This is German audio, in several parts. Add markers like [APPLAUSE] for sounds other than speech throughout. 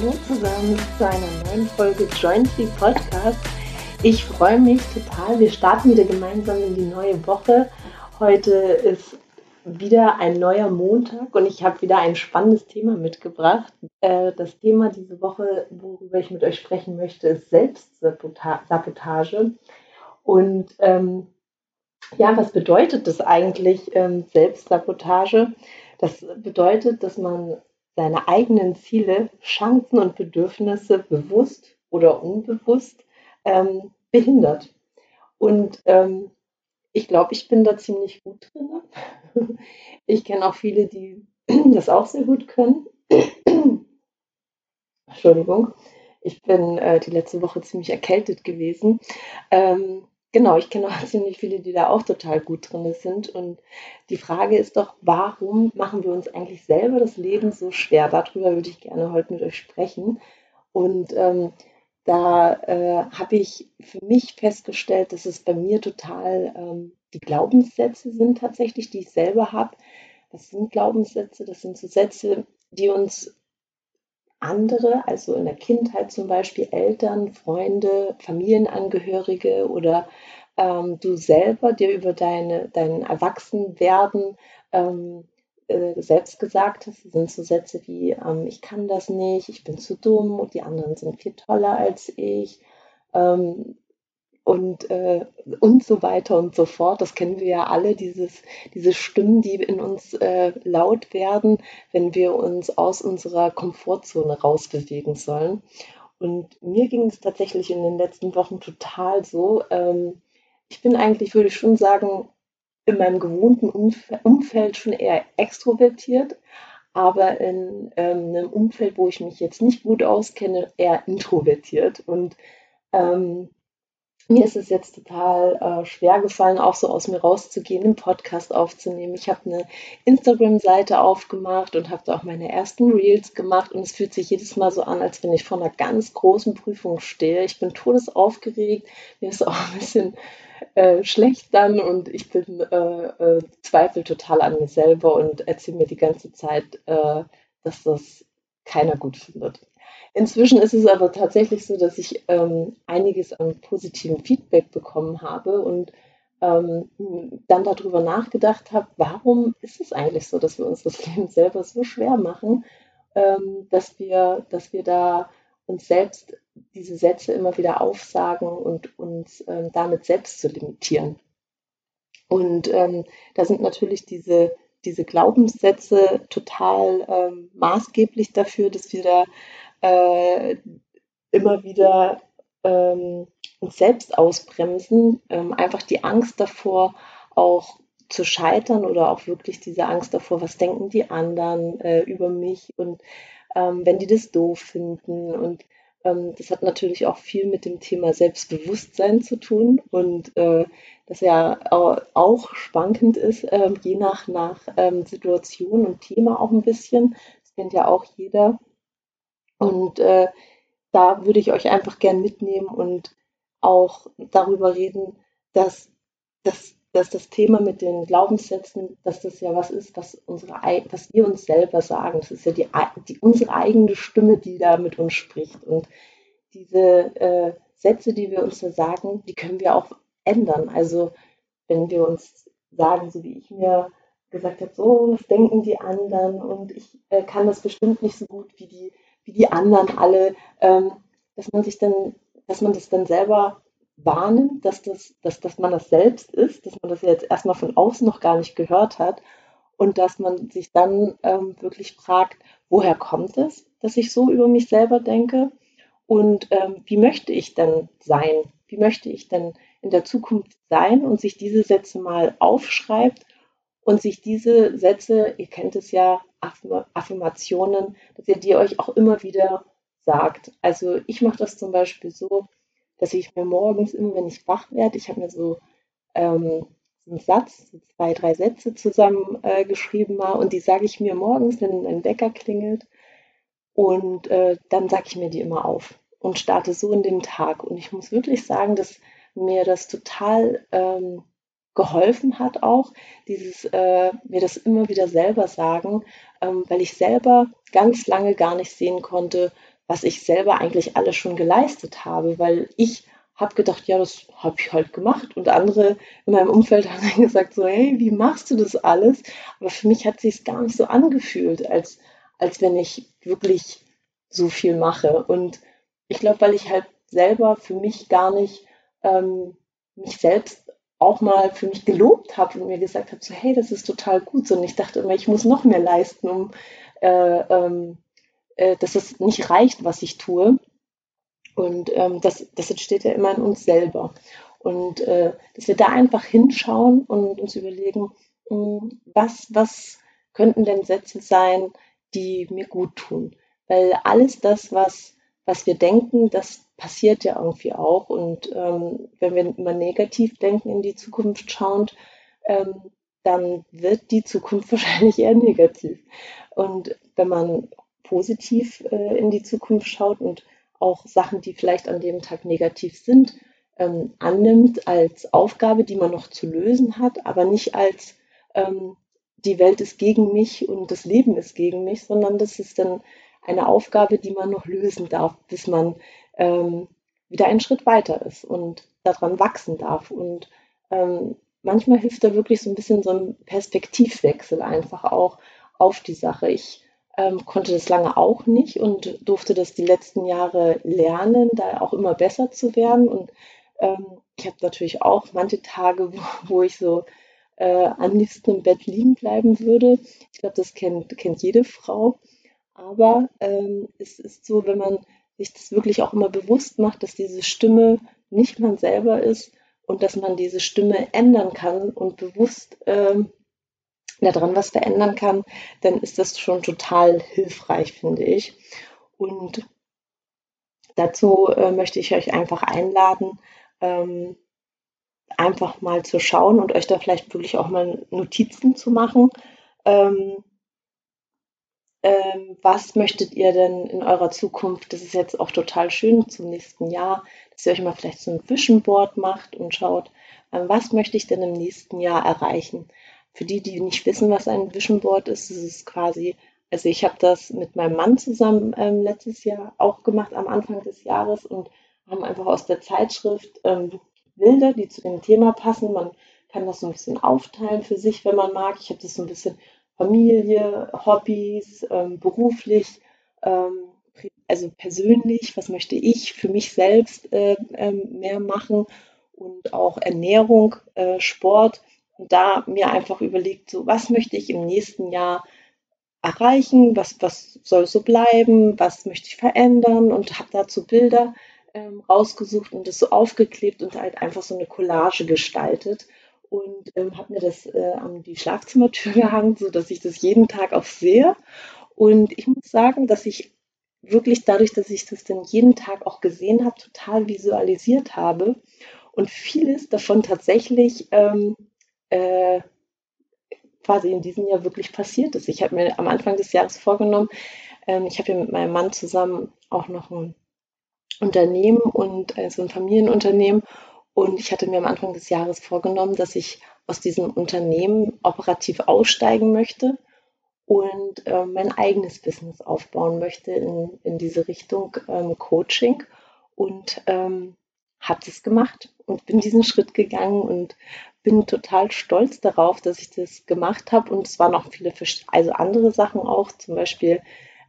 Hallo zusammen zu einer neuen Folge Jointly Podcast. Ich freue mich total. Wir starten wieder gemeinsam in die neue Woche. Heute ist wieder ein neuer Montag und ich habe wieder ein spannendes Thema mitgebracht. Äh, das Thema diese Woche, worüber ich mit euch sprechen möchte, ist Selbstsabotage. Und ähm, ja, was bedeutet das eigentlich, ähm, Selbstsabotage? Das bedeutet, dass man seine eigenen Ziele, Chancen und Bedürfnisse bewusst oder unbewusst ähm, behindert. Und ähm, ich glaube, ich bin da ziemlich gut drin. [LAUGHS] Ich kenne auch viele, die [CLEARS THROAT] das auch sehr gut können. [CLEARS THROAT] Entschuldigung, ich bin äh, die letzte Woche ziemlich erkältet gewesen. Ähm, genau, ich kenne auch [LAUGHS] ziemlich viele, die da auch total gut drin sind. Und die Frage ist doch, warum machen wir uns eigentlich selber das Leben so schwer? Darüber würde ich gerne heute mit euch sprechen. Und ähm, da äh, habe ich für mich festgestellt, dass es bei mir total ähm, die Glaubenssätze sind tatsächlich, die ich selber habe. Das sind Glaubenssätze, das sind so Sätze, die uns andere, also in der Kindheit zum Beispiel Eltern, Freunde, Familienangehörige oder ähm, du selber dir über deine, dein Erwachsenwerden ähm, äh, selbst gesagt hast. Sind so Sätze wie, ähm, ich kann das nicht, ich bin zu dumm und die anderen sind viel toller als ich. Ähm, und, äh, und so weiter und so fort. Das kennen wir ja alle, dieses, diese Stimmen, die in uns äh, laut werden, wenn wir uns aus unserer Komfortzone rausbewegen sollen. Und mir ging es tatsächlich in den letzten Wochen total so. Ähm, ich bin eigentlich, würde ich schon sagen, in meinem gewohnten Umf Umfeld schon eher extrovertiert, aber in ähm, einem Umfeld, wo ich mich jetzt nicht gut auskenne, eher introvertiert. Und ähm, mir ist es jetzt total äh, schwer gefallen, auch so aus mir rauszugehen, einen Podcast aufzunehmen. Ich habe eine Instagram-Seite aufgemacht und habe da auch meine ersten Reels gemacht und es fühlt sich jedes Mal so an, als wenn ich vor einer ganz großen Prüfung stehe. Ich bin todesaufgeregt, mir ist auch ein bisschen äh, schlecht dann und ich bin äh, äh, zweifle total an mir selber und erzähle mir die ganze Zeit, äh, dass das keiner gut findet. Inzwischen ist es aber tatsächlich so, dass ich ähm, einiges an positivem Feedback bekommen habe und ähm, dann darüber nachgedacht habe, warum ist es eigentlich so, dass wir uns das [LAUGHS] Leben selber so schwer machen, ähm, dass, wir, dass wir da uns selbst diese Sätze immer wieder aufsagen und uns ähm, damit selbst zu limitieren. Und ähm, da sind natürlich diese, diese Glaubenssätze total ähm, maßgeblich dafür, dass wir da äh, immer wieder ähm, uns selbst ausbremsen, ähm, einfach die Angst davor auch zu scheitern oder auch wirklich diese Angst davor, was denken die anderen äh, über mich und ähm, wenn die das doof finden und ähm, das hat natürlich auch viel mit dem Thema Selbstbewusstsein zu tun und äh, das ja auch schwankend ist, äh, je nach, nach ähm, Situation und Thema auch ein bisschen. Das kennt ja auch jeder. Und äh, da würde ich euch einfach gern mitnehmen und auch darüber reden, dass, dass, dass das Thema mit den Glaubenssätzen, dass das ja was ist, was, unsere, was wir uns selber sagen. Das ist ja die, die, unsere eigene Stimme, die da mit uns spricht. Und diese äh, Sätze, die wir uns da sagen, die können wir auch ändern. Also wenn wir uns sagen, so wie ich mir gesagt habe, so, was denken die anderen und ich äh, kann das bestimmt nicht so gut wie die wie die anderen alle, ähm, dass man sich dann, dass man das dann selber wahrnimmt, dass, das, dass, dass man das selbst ist, dass man das jetzt erstmal von außen noch gar nicht gehört hat und dass man sich dann ähm, wirklich fragt, woher kommt es, dass ich so über mich selber denke? Und ähm, wie möchte ich denn sein, wie möchte ich denn in der Zukunft sein? Und sich diese Sätze mal aufschreibt und sich diese Sätze, ihr kennt es ja, Affirmationen, dass ihr die euch auch immer wieder sagt. Also ich mache das zum Beispiel so, dass ich mir morgens immer, wenn ich wach werde, ich habe mir so ähm, einen Satz, zwei, drei Sätze zusammen äh, mal und die sage ich mir morgens, wenn ein Wecker klingelt und äh, dann sage ich mir die immer auf und starte so in den Tag. Und ich muss wirklich sagen, dass mir das total ähm, geholfen hat auch, dieses äh, mir das immer wieder selber sagen, ähm, weil ich selber ganz lange gar nicht sehen konnte, was ich selber eigentlich alles schon geleistet habe, weil ich habe gedacht, ja, das habe ich halt gemacht. Und andere in meinem Umfeld [LAUGHS] haben dann gesagt, so, hey, wie machst du das alles? Aber für mich hat sich gar nicht so angefühlt, als, als wenn ich wirklich so viel mache. Und ich glaube, weil ich halt selber für mich gar nicht ähm, mich selbst auch mal für mich gelobt habe und mir gesagt habe, so hey, das ist total gut. Und ich dachte immer, ich muss noch mehr leisten, um äh, ähm, äh, dass es nicht reicht, was ich tue. Und ähm, das, das entsteht ja immer in uns selber. Und äh, dass wir da einfach hinschauen und uns überlegen, mh, hm, was, was könnten denn Sätze sein, die mir gut tun. Weil alles das, was, was wir denken, das passiert ja irgendwie auch. Und ähm, wenn wir immer negativ denken, in die Zukunft schauend, ähm, dann wird die Zukunft [LAUGHS] wahrscheinlich eher negativ. Und wenn man positiv äh, in die Zukunft schaut und auch Sachen, die vielleicht an dem Tag negativ sind, ähm, annimmt als Aufgabe, die man noch zu lösen hat, aber nicht als ähm, die Welt ist gegen mich und das Leben ist gegen mich, sondern das ist dann eine Aufgabe, die man noch lösen darf, bis man ähm, wieder einen Schritt weiter ist und daran wachsen darf. Und ähm, manchmal hilft da wirklich so ein bisschen so ein Perspektivwechsel einfach auch auf die Sache. Ich ähm, konnte das lange auch nicht und durfte das die letzten Jahre lernen, da auch immer besser zu werden. Und ähm, ich habe natürlich auch manche Tage, wo, wo ich so äh, am liebsten im Bett liegen bleiben würde. Ich glaube, das kennt, kennt jede Frau. Aber ähm, es ist so, wenn man sich das wirklich auch immer bewusst macht, dass diese Stimme nicht man selber ist und dass man diese Stimme ändern kann und bewusst ähm, daran was verändern kann, dann ist das schon total hilfreich, finde ich. Und dazu äh, möchte ich euch einfach einladen, ähm, einfach mal zu schauen und euch da vielleicht wirklich auch mal Notizen zu machen. Ähm, ähm, was möchtet ihr denn in eurer Zukunft? Das ist jetzt auch total schön zum nächsten Jahr, dass ihr euch mal vielleicht so ein Vision Board macht und schaut, ähm, was möchte ich denn im nächsten Jahr erreichen? Für die, die nicht wissen, was ein Vision Board ist, ist es quasi, also ich habe das mit meinem Mann zusammen ähm, letztes Jahr auch gemacht am Anfang des Jahres und haben einfach aus der Zeitschrift ähm, Bilder, die zu dem Thema passen. Man kann das so ein bisschen aufteilen für sich, wenn man mag. Ich habe das so ein bisschen Familie, Hobbys, ähm, beruflich, ähm, also persönlich, was möchte ich für mich selbst äh, äh, mehr machen? Und auch Ernährung, äh, Sport. Und da mir einfach überlegt, so was möchte ich im nächsten Jahr erreichen, was, was soll so bleiben, was möchte ich verändern? Und habe dazu Bilder ähm, rausgesucht und das so aufgeklebt und halt einfach so eine Collage gestaltet und ähm, habe mir das äh, an die Schlafzimmertür [LAUGHS] gehangen, sodass ich das jeden Tag auch sehe. Und ich muss sagen, dass ich wirklich dadurch, dass ich das dann jeden Tag auch gesehen habe, total visualisiert habe und vieles davon tatsächlich ähm, äh, quasi in diesem Jahr wirklich passiert ist. Ich habe mir am Anfang des Jahres vorgenommen, ähm, ich habe ja mit meinem Mann zusammen auch noch ein Unternehmen und also ein Familienunternehmen und ich hatte mir am Anfang des Jahres vorgenommen, dass ich aus diesem Unternehmen operativ aussteigen möchte und äh, mein eigenes Business aufbauen möchte in, in diese Richtung ähm, Coaching und ähm, habe das gemacht und bin diesen Schritt gegangen und bin total stolz darauf, dass ich das gemacht habe. Und es waren noch viele, also andere Sachen auch, zum Beispiel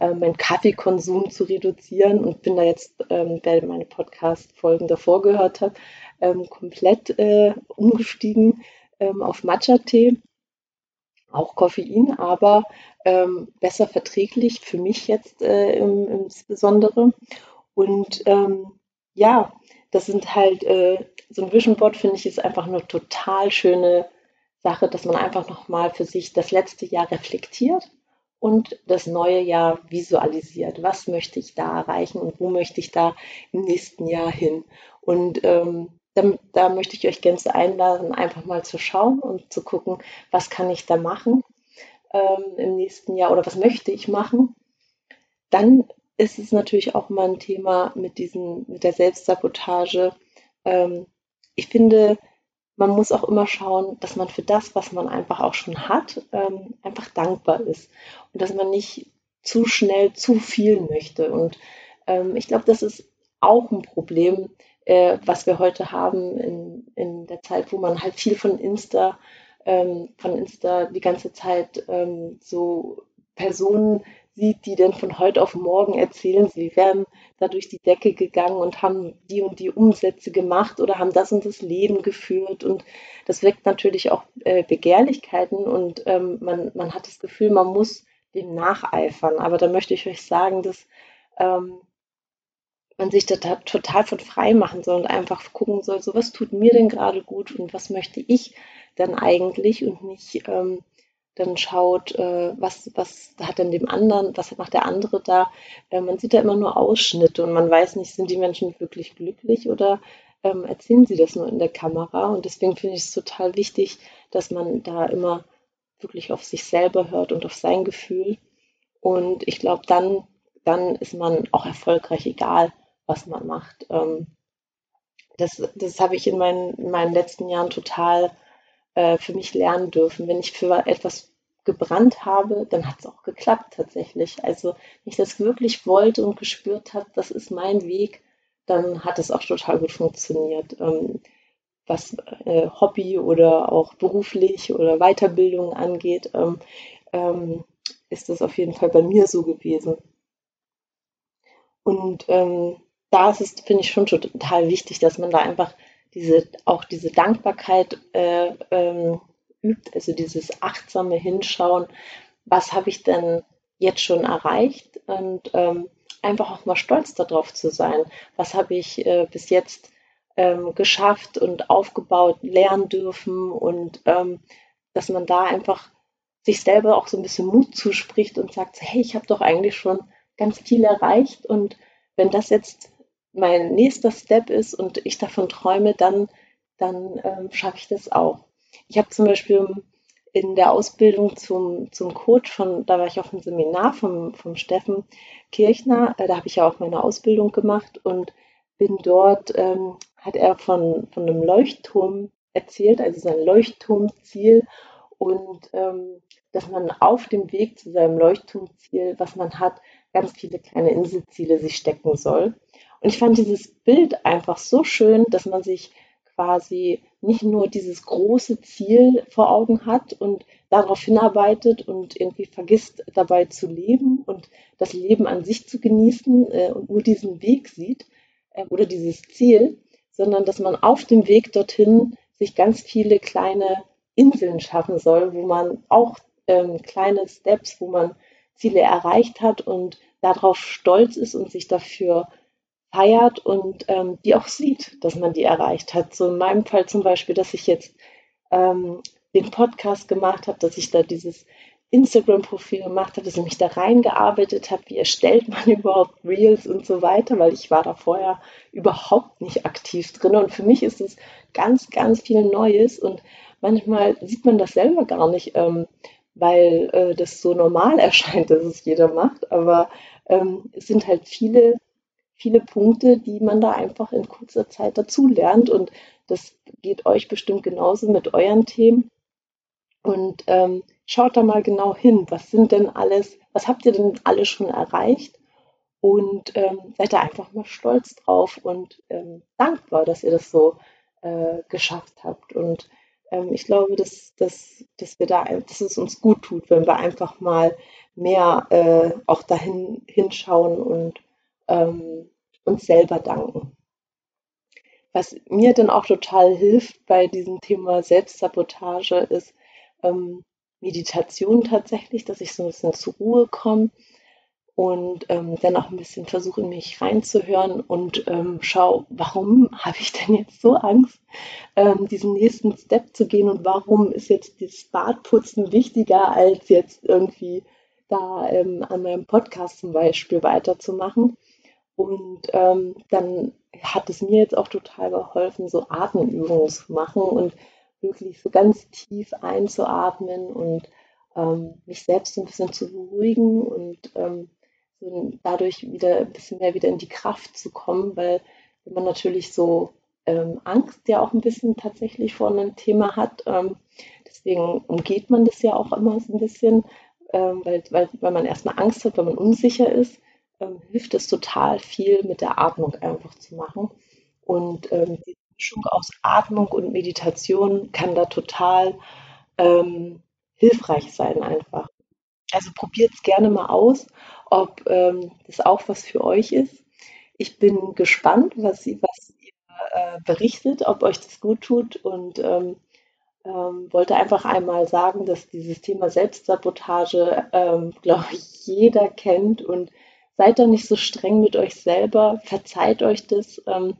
äh, meinen Kaffeekonsum zu reduzieren und bin da jetzt, ähm, wer meine Podcast-Folgen davor gehört hat, ähm, komplett äh, umgestiegen ähm, auf Matcha-Tee. Auch Koffein, aber ähm, besser verträglich für mich jetzt äh, im, insbesondere. Und ähm, ja, das sind halt äh, so ein Vision Board finde ich ist einfach eine total schöne Sache, dass man einfach nochmal für sich das letzte Jahr reflektiert und das neue Jahr visualisiert. Was möchte ich da erreichen und wo möchte ich da im nächsten Jahr hin? Und ähm, da, da möchte ich euch gerne einladen, einfach mal zu schauen und zu gucken, was kann ich da machen ähm, im nächsten Jahr oder was möchte ich machen. Dann ist es natürlich auch mal ein Thema mit, diesen, mit der Selbstsabotage. Ähm, ich finde, man muss auch immer schauen, dass man für das, was man einfach auch schon hat, ähm, einfach dankbar ist und dass man nicht zu schnell zu viel möchte. Und ähm, ich glaube, das ist auch ein Problem, äh, was wir heute haben in, in der Zeit, wo man halt viel von Insta, ähm, von Insta die ganze Zeit ähm, so Personen sieht, die dann von heute auf morgen erzählen, sie wären da durch die Decke gegangen und haben die und die Umsätze gemacht oder haben das und das Leben geführt. Und das weckt natürlich auch äh, Begehrlichkeiten und ähm, man, man hat das Gefühl, man muss dem nacheifern. Aber da möchte ich euch sagen, dass ähm, man sich da total von frei machen soll und einfach gucken soll, so was tut mir denn gerade gut und was möchte ich dann eigentlich und nicht ähm, dann schaut, äh, was, was hat denn dem anderen, was macht der andere da. Äh, man sieht da immer nur Ausschnitte und man weiß nicht, sind die Menschen wirklich glücklich oder ähm, erzählen sie das nur in der Kamera. Und deswegen finde ich es total wichtig, dass man da immer wirklich auf sich selber hört und auf sein Gefühl. Und ich glaube, dann, dann ist man auch erfolgreich, egal was man macht. Ähm, das das habe ich in meinen, in meinen letzten Jahren total äh, für mich lernen dürfen. Wenn ich für etwas gebrannt habe, dann hat es auch geklappt tatsächlich. Also wenn ich das wirklich wollte und gespürt habe, das ist mein Weg, dann hat es auch total gut funktioniert. Ähm, was äh, Hobby oder auch beruflich oder Weiterbildung angeht, ähm, ist das auf jeden Fall bei mir so gewesen. Und ähm, da ist es, finde ich, schon total wichtig, dass man da einfach diese, auch diese Dankbarkeit äh, ähm, übt, also dieses achtsame Hinschauen, was habe ich denn jetzt schon erreicht? Und ähm, einfach auch mal stolz darauf zu sein, was habe ich äh, bis jetzt ähm, geschafft und aufgebaut, lernen dürfen? Und ähm, dass man da einfach sich selber auch so ein bisschen Mut zuspricht und sagt, hey, ich habe doch eigentlich schon ganz viel erreicht. Und wenn das jetzt mein nächster Step ist und ich davon träume, dann, dann ähm, schaffe ich das auch. Ich habe zum Beispiel in der Ausbildung zum, zum Coach von, da war ich auf einem Seminar vom, vom Steffen Kirchner, äh, da habe ich ja auch meine Ausbildung gemacht und bin dort, ähm, hat er von, von einem Leuchtturm erzählt, also sein Leuchtturmziel und ähm, dass man auf dem Weg zu seinem Leuchtturmziel, was man hat, ganz viele kleine Inselziele sich stecken soll. Und ich fand dieses Bild einfach so schön, dass man sich quasi nicht nur dieses große Ziel vor Augen hat und darauf hinarbeitet und irgendwie vergisst dabei zu leben und das Leben an sich zu genießen äh, und nur diesen Weg sieht äh, oder dieses Ziel, sondern dass man auf dem Weg dorthin sich ganz viele kleine Inseln schaffen soll, wo man auch ähm, kleine Steps, wo man Ziele erreicht hat und darauf stolz ist und sich dafür feiert und ähm, die auch sieht, dass man die erreicht hat. So in meinem Fall zum Beispiel, dass ich jetzt ähm, den Podcast gemacht habe, dass ich da dieses Instagram-Profil gemacht habe, dass ich mich da reingearbeitet habe, wie erstellt [LAUGHS] man überhaupt Reels und so weiter, weil ich war da vorher überhaupt nicht aktiv drin. Und für mich ist es ganz, ganz viel Neues und manchmal sieht man das selber gar nicht, ähm, weil äh, das so normal [LAUGHS] erscheint, dass es jeder macht. Aber ähm, es sind halt viele viele Punkte, die man da einfach in kurzer Zeit dazu lernt. Und das geht euch bestimmt genauso mit euren Themen. Und ähm, schaut da mal genau hin, was sind denn alles, was habt ihr denn alles schon erreicht? Und ähm, seid da einfach mal stolz drauf und ähm, dankbar, dass ihr das so äh, geschafft habt. Und ähm, ich glaube, dass, dass, dass wir da, dass es uns gut tut, wenn wir einfach mal mehr äh, auch dahin hinschauen und ähm, uns selber danken. Was mir dann auch total hilft bei diesem Thema Selbstsabotage ist ähm, Meditation tatsächlich, dass ich so ein bisschen zur Ruhe komme und ähm, dann auch ein bisschen versuche, in mich reinzuhören und ähm, schaue, warum [LAUGHS] habe ich denn jetzt so Angst, ähm, diesen nächsten Step zu gehen und warum ist jetzt das Badputzen wichtiger, als jetzt irgendwie da ähm, an meinem Podcast zum Beispiel weiterzumachen. Und ähm, dann hat es mir jetzt auch total geholfen, so Atemübungen zu machen und wirklich so ganz tief einzuatmen und ähm, mich selbst ein bisschen zu beruhigen und ähm, dadurch wieder ein bisschen mehr wieder in die Kraft zu kommen, weil wenn man natürlich so ähm, Angst ja auch ein bisschen tatsächlich vor einem Thema hat, ähm, deswegen umgeht man das ja auch immer so ein bisschen, ähm, weil, weil, weil man erstmal Angst hat, weil man unsicher ist ähm, hilft es total viel mit der Atmung einfach zu machen. Und ähm, die Mischung aus Atmung und Meditation kann da total ähm, hilfreich sein einfach. Also probiert es gerne mal aus, ob ähm, das auch was für euch ist. Ich bin gespannt, was, was ihr äh, berichtet, ob euch das gut tut und ähm, ähm, wollte einfach einmal sagen, dass dieses Thema Selbstsabotage, ähm, [LAUGHS] glaube ich, jeder kennt und seid da nicht so streng mit euch selber, verzeiht euch das, ähm,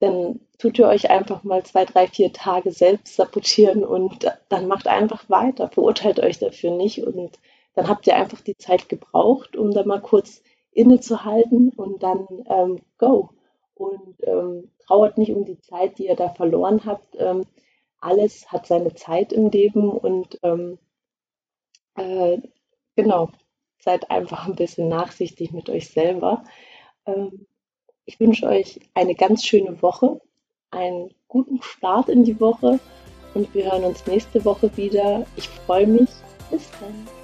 dann tut ihr euch einfach mal zwei, drei, vier Tage selbst sabotieren und dann macht einfach weiter, verurteilt euch dafür nicht und dann habt ihr einfach die Zeit gebraucht, um da mal kurz innezuhalten und dann ähm, go. Und ähm, trauert nicht um die Zeit, die ihr da verloren habt. Ähm, alles hat seine Zeit im Leben und ähm, äh, genau, seid einfach ein bisschen nachsichtig mit euch selber. Ähm, ich wünsche euch eine ganz schöne Woche, einen guten Start in die Woche und wir hören uns nächste Woche wieder. Ich freue mich. Bis dann.